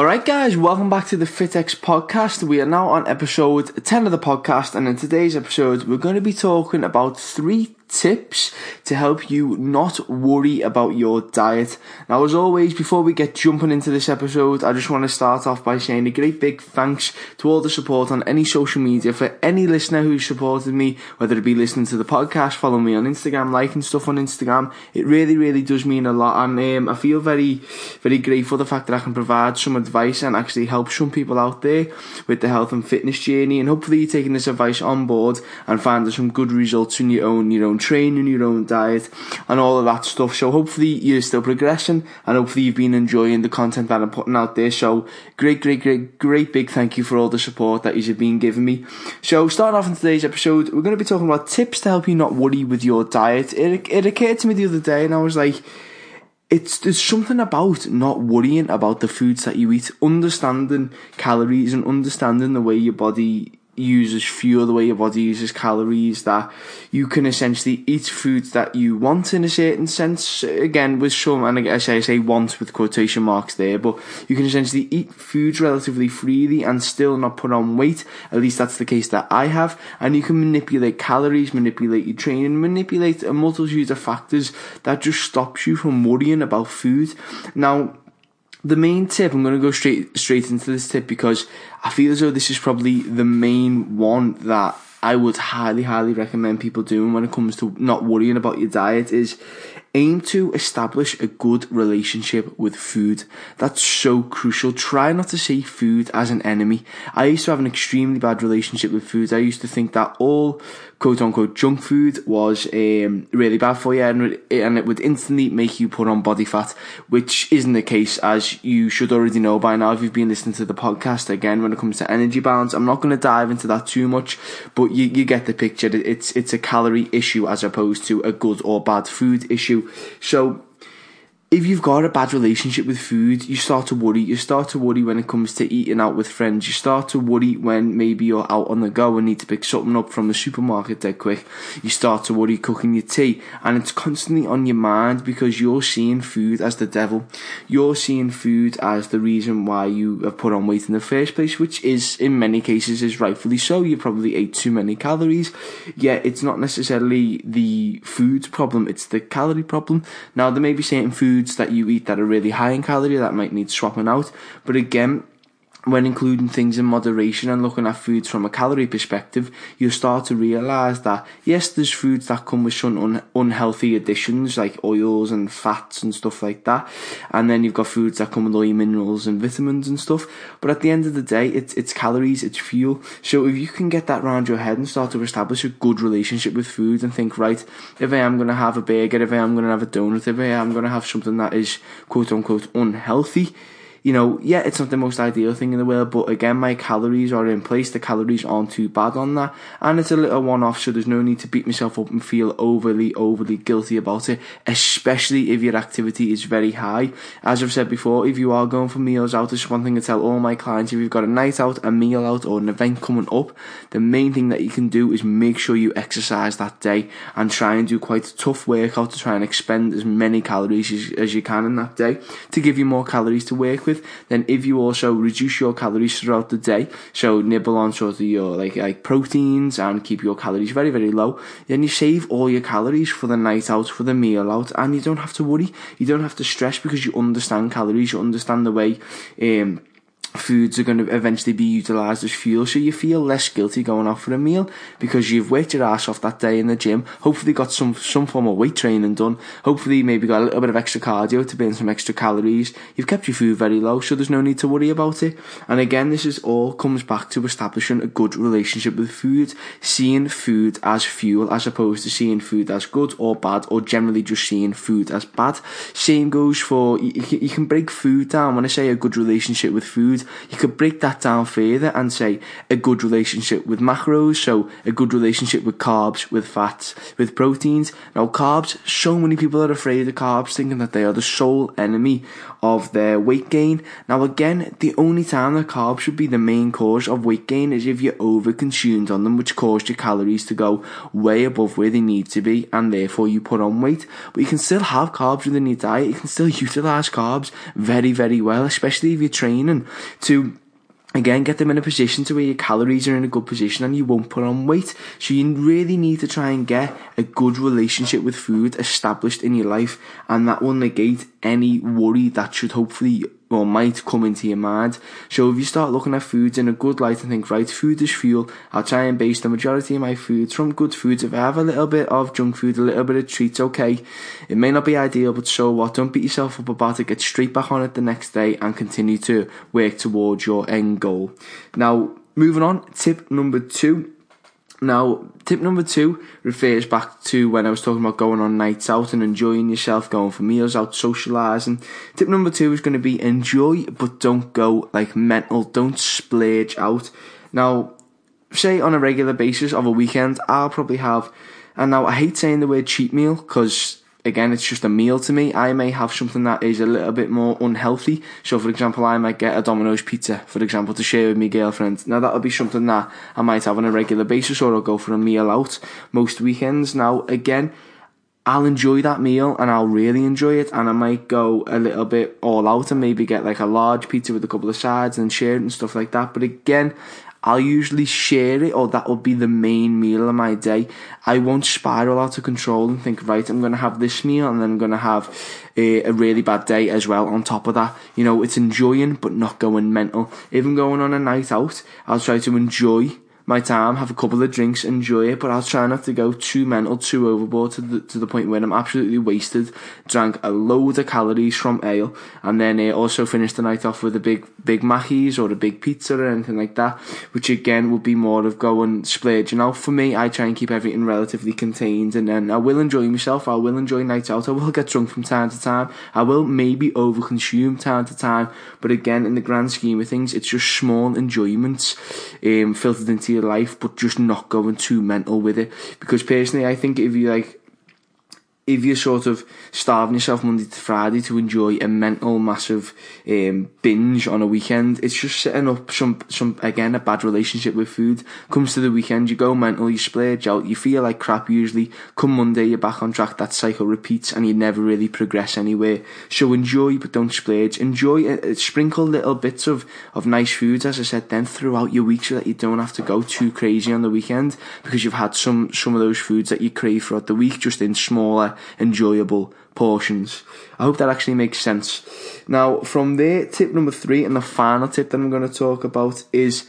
Alright, guys, welcome back to the FitX podcast. We are now on episode 10 of the podcast, and in today's episode, we're going to be talking about three tips to help you not worry about your diet. Now, as always, before we get jumping into this episode, I just want to start off by saying a great big thanks to all the support on any social media for any listener who's supported me, whether it be listening to the podcast, following me on Instagram, liking stuff on Instagram. It really, really does mean a lot, and um, I feel very, very grateful the fact that I can provide some advice and actually help some people out there with the health and fitness journey. And hopefully, you're taking this advice on board and finding some good results in your own, your own training, your own diet, and all of that stuff. So hopefully you're still progressing, and hopefully you've been enjoying the content that I'm putting out there. So great, great, great, great big thank you for all the support that you've been giving me. So starting off in today's episode, we're going to be talking about tips to help you not worry with your diet. It, it occurred to me the other day, and I was like, it's there's something about not worrying about the foods that you eat, understanding calories and understanding the way your body uses fuel, the way your body uses calories, that you can essentially eat foods that you want in a certain sense. Again, with some, and I say, I say want with quotation marks there, but you can essentially eat foods relatively freely and still not put on weight. At least that's the case that I have. And you can manipulate calories, manipulate your training, manipulate a multitude of factors that just stops you from worrying about food. Now, the main tip, I'm going to go straight straight into this tip because I feel as though this is probably the main one that I would highly, highly recommend people doing when it comes to not worrying about your diet is aim to establish a good relationship with food. That's so crucial. Try not to see food as an enemy. I used to have an extremely bad relationship with food. I used to think that all quote unquote junk food was um, really bad for you and, and it would instantly make you put on body fat, which isn't the case as you should already know by now if you've been listening to the podcast. Again, when it comes to energy balance, I'm not going to dive into that too much, but you, you get the picture. It's, it's a calorie issue as opposed to a good or bad food issue. So if you've got a bad relationship with food, you start to worry. You start to worry when it comes to eating out with friends. You start to worry when maybe you're out on the go and need to pick something up from the supermarket dead quick. You start to worry cooking your tea and it's constantly on your mind because you're seeing food as the devil. You're seeing food as the reason why you have put on weight in the first place, which is in many cases is rightfully so. You probably ate too many calories. Yet it's not necessarily the food problem, it's the calorie problem. Now there may be certain foods foods that you eat that are really high in calorie that might need swapping out. But again, when including things in moderation and looking at foods from a calorie perspective, you start to realise that yes, there's foods that come with some un- unhealthy additions like oils and fats and stuff like that, and then you've got foods that come with all your minerals and vitamins and stuff. But at the end of the day, it's it's calories, it's fuel. So if you can get that round your head and start to establish a good relationship with food and think, right, if I am going to have a burger, if I am going to have a donut, if I am going to have something that is quote unquote unhealthy you know, yeah, it's not the most ideal thing in the world, but again, my calories are in place. The calories aren't too bad on that. And it's a little one off, so there's no need to beat myself up and feel overly, overly guilty about it, especially if your activity is very high. As I've said before, if you are going for meals out, it's one thing to tell all my clients if you've got a night out, a meal out, or an event coming up, the main thing that you can do is make sure you exercise that day and try and do quite a tough workout to try and expend as many calories as, as you can in that day to give you more calories to work with with, then if you also reduce your calories throughout the day, so nibble on sort of your like like proteins and keep your calories very very low, then you save all your calories for the night out, for the meal out, and you don't have to worry, you don't have to stress because you understand calories, you understand the way um foods are going to eventually be utilised as fuel, so you feel less guilty going out for a meal because you've worked your ass off that day in the gym. Hopefully, got some some form of weight training done. Hopefully, maybe got a little bit of extra cardio to burn some extra calories. You've kept your food very low, so there's no need to worry about it. And again, this is all comes back to establishing a good relationship with food, seeing food as fuel as opposed to seeing food as good or bad, or generally just seeing food as bad. Same goes for you, you can break food down. When I say a good relationship with food food. You could break that down further and say a good relationship with macros, so a good relationship with carbs, with fats, with proteins. Now, carbs, so many people are afraid of carbs, thinking that they are the sole enemy of their weight gain. Now, again, the only time that carbs should be the main cause of weight gain is if you're over consumed on them, which caused your calories to go way above where they need to be, and therefore you put on weight. But you can still have carbs within your diet. You can still utilize carbs very, very well, especially if you're training to again get them in a position to where your calories are in a good position and you won't put on weight. So you really need to try and get a good relationship with food established in your life. And that will negate any worry that should hopefully or might come into your mind. So if you start looking at foods in a good light and think, right, food is fuel, I'll try and base the majority of my foods from good foods. If I have a little bit of junk food, a little bit of treats, okay. It may not be ideal, but so what? Don't beat yourself up about it. Get straight back on it the next day and continue to work towards your end goal. Now, moving on, tip number two now, tip number two refers back to when I was talking about going on nights out and enjoying yourself, going for meals out, socialising. Tip number two is going to be enjoy, but don't go like mental. Don't splurge out. Now, say on a regular basis of a weekend, I'll probably have, and now I hate saying the word cheat meal because again, it's just a meal to me. I may have something that is a little bit more unhealthy. So, for example, I might get a Domino's pizza, for example, to share with my girlfriend. Now, that'll be something that I might have on a regular basis, or I'll go for a meal out most weekends. Now, again, I'll enjoy that meal and I'll really enjoy it, and I might go a little bit all out and maybe get like a large pizza with a couple of sides and share it and stuff like that. But again, I'll usually share it or that will be the main meal of my day. I won't spiral out of control and think, right, I'm going to have this meal and then I'm going to have a, a, really bad day as well on top of that. You know, it's enjoying but not going mental. Even going on a night out, I'll try to enjoy my time, have a couple of drinks, enjoy it, but I'll try not to go too mental, too overboard to the, to the point where I'm absolutely wasted. Drank a load of calories from ale, and then uh, also finished the night off with a big, big Mackies or a big pizza or anything like that, which again would be more of going splurge. splurging out. For me, I try and keep everything relatively contained, and then I will enjoy myself, I will enjoy nights out, I will get drunk from time to time, I will maybe overconsume time to time, but again, in the grand scheme of things, it's just small enjoyments um, filtered into your your life, but just not going too mental with it. Because personally, I think if you like if you're sort of starving yourself Monday to Friday to enjoy a mental massive um, binge on a weekend, it's just setting up some some again a bad relationship with food. Comes to the weekend, you go mental, you splurge out, you feel like crap. Usually, come Monday, you're back on track. That cycle repeats, and you never really progress anywhere. So enjoy, but don't splurge. Enjoy, uh, sprinkle little bits of of nice foods, as I said, then throughout your week, so that you don't have to go too crazy on the weekend because you've had some some of those foods that you crave throughout the week, just in smaller enjoyable portions. I hope that actually makes sense. Now, from there, tip number three, and the final tip that I'm going to talk about is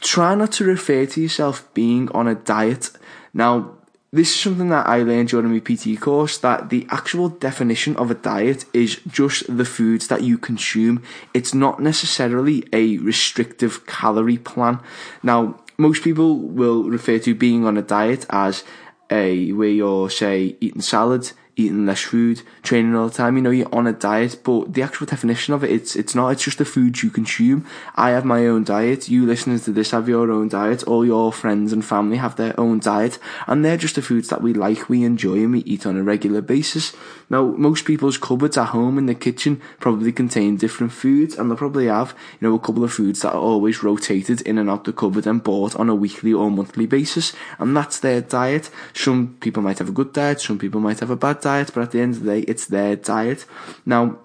try not to refer to yourself being on a diet. Now, this is something that I learned during my PT course that the actual definition of a diet is just the foods that you consume. It's not necessarily a restrictive calorie plan. Now, most people will refer to being on a diet as a where you're say eating salads eating less food, training all the time. You know, you're on a diet, but the actual definition of it, it's it's not. It's just the foods you consume. I have my own diet. You listeners to this have your own diet. All your friends and family have their own diet, and they're just the foods that we like, we enjoy, and we eat on a regular basis. Now, most people's cupboards at home in the kitchen probably contain different foods, and they'll probably have you know a couple of foods that are always rotated in and out the cupboard and bought on a weekly or monthly basis, and that's their diet. Some people might have a good diet, some people might have a bad diet, but at the end of the day, it's their diet. Now,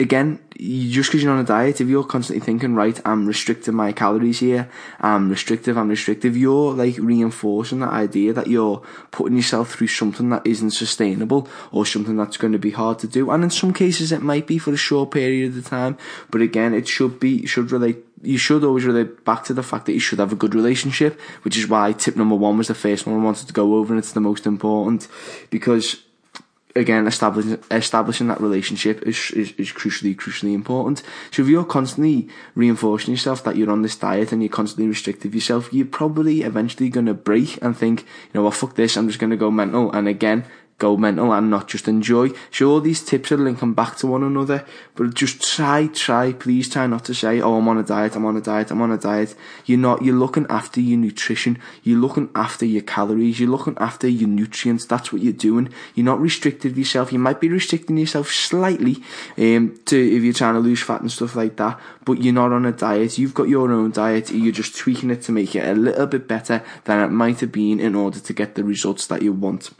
again, just because you're on a diet, if you're constantly thinking, right, I'm restricting my calories here, I'm restrictive, I'm restrictive, you're like reinforcing that idea that you're putting yourself through something that isn't sustainable or something that's going to be hard to do. And in some cases, it might be for a short period of time, but again, it should be, should relate you should always relate back to the fact that you should have a good relationship, which is why tip number one was the first one I wanted to go over, and it's the most important because again establishing establishing that relationship is, is is crucially crucially important. So if you're constantly reinforcing yourself that you're on this diet and you're constantly restrictive yourself, you're probably eventually gonna break and think, you know, well fuck this, I'm just gonna go mental and again go mental and not just enjoy. So all these tips are linking back to one another, but just try, try, please try not to say, oh, I'm on a diet, I'm on a diet, I'm on a diet. You're not, you're looking after your nutrition, you're looking after your calories, you're looking after your nutrients, that's what you're doing. You're not restricted yourself, you might be restricting yourself slightly, um, to, if you're trying to lose fat and stuff like that, but you're not on a diet, you've got your own diet, you're just tweaking it to make it a little bit better than it might have been in order to get the results that you want.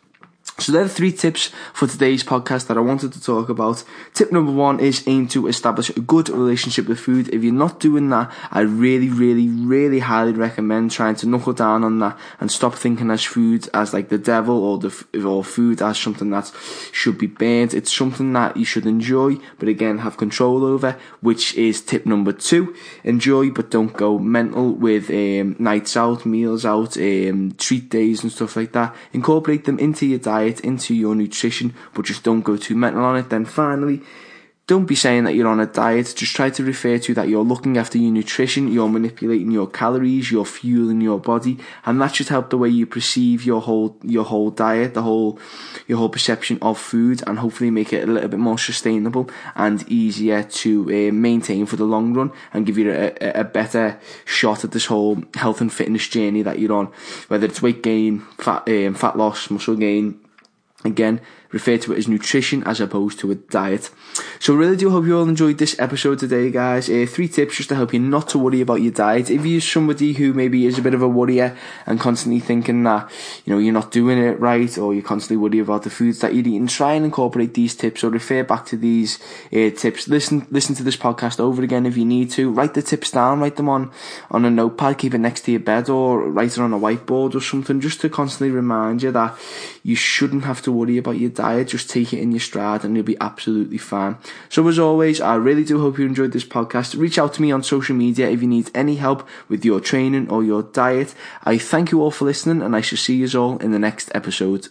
So there are three tips for today's podcast that I wanted to talk about. Tip number one is aim to establish a good relationship with food. If you're not doing that, I really, really, really highly recommend trying to knuckle down on that and stop thinking as food as like the devil or the or food as something that should be banned. It's something that you should enjoy, but again have control over, which is tip number two. Enjoy, but don't go mental with um, nights out, meals out, um, treat days and stuff like that. Incorporate them into your diet diet, into your nutrition, but just don't go too mental on it. Then finally, don't be saying that you're on a diet. Just try to refer to that you're looking after your nutrition, you're manipulating your calories, you're fueling your body, and that should help the way you perceive your whole your whole diet, the whole your whole perception of food, and hopefully make it a little bit more sustainable and easier to uh, maintain for the long run, and give you a, a better shot at this whole health and fitness journey that you're on, whether it's weight gain, fat um, fat loss, muscle gain Again, refer to it as nutrition as opposed to a diet. So really do hope you all enjoyed this episode today, guys. Uh, three tips just to help you not to worry about your diet. If you're somebody who maybe is a bit of a worrier and constantly thinking that, you know, you're not doing it right or you're constantly worried about the foods that you're eating, try and incorporate these tips or refer back to these uh, tips. Listen, listen to this podcast over again if you need to. Write the tips down, write them on, on a notepad, keep it next to your bed or write it on a whiteboard or something just to constantly remind you that you shouldn't have to worry about your diet. Just take it in your stride and you'll be absolutely fine. So as always, I really do hope you enjoyed this podcast. Reach out to me on social media if you need any help with your training or your diet. I thank you all for listening and I shall see you all in the next episode.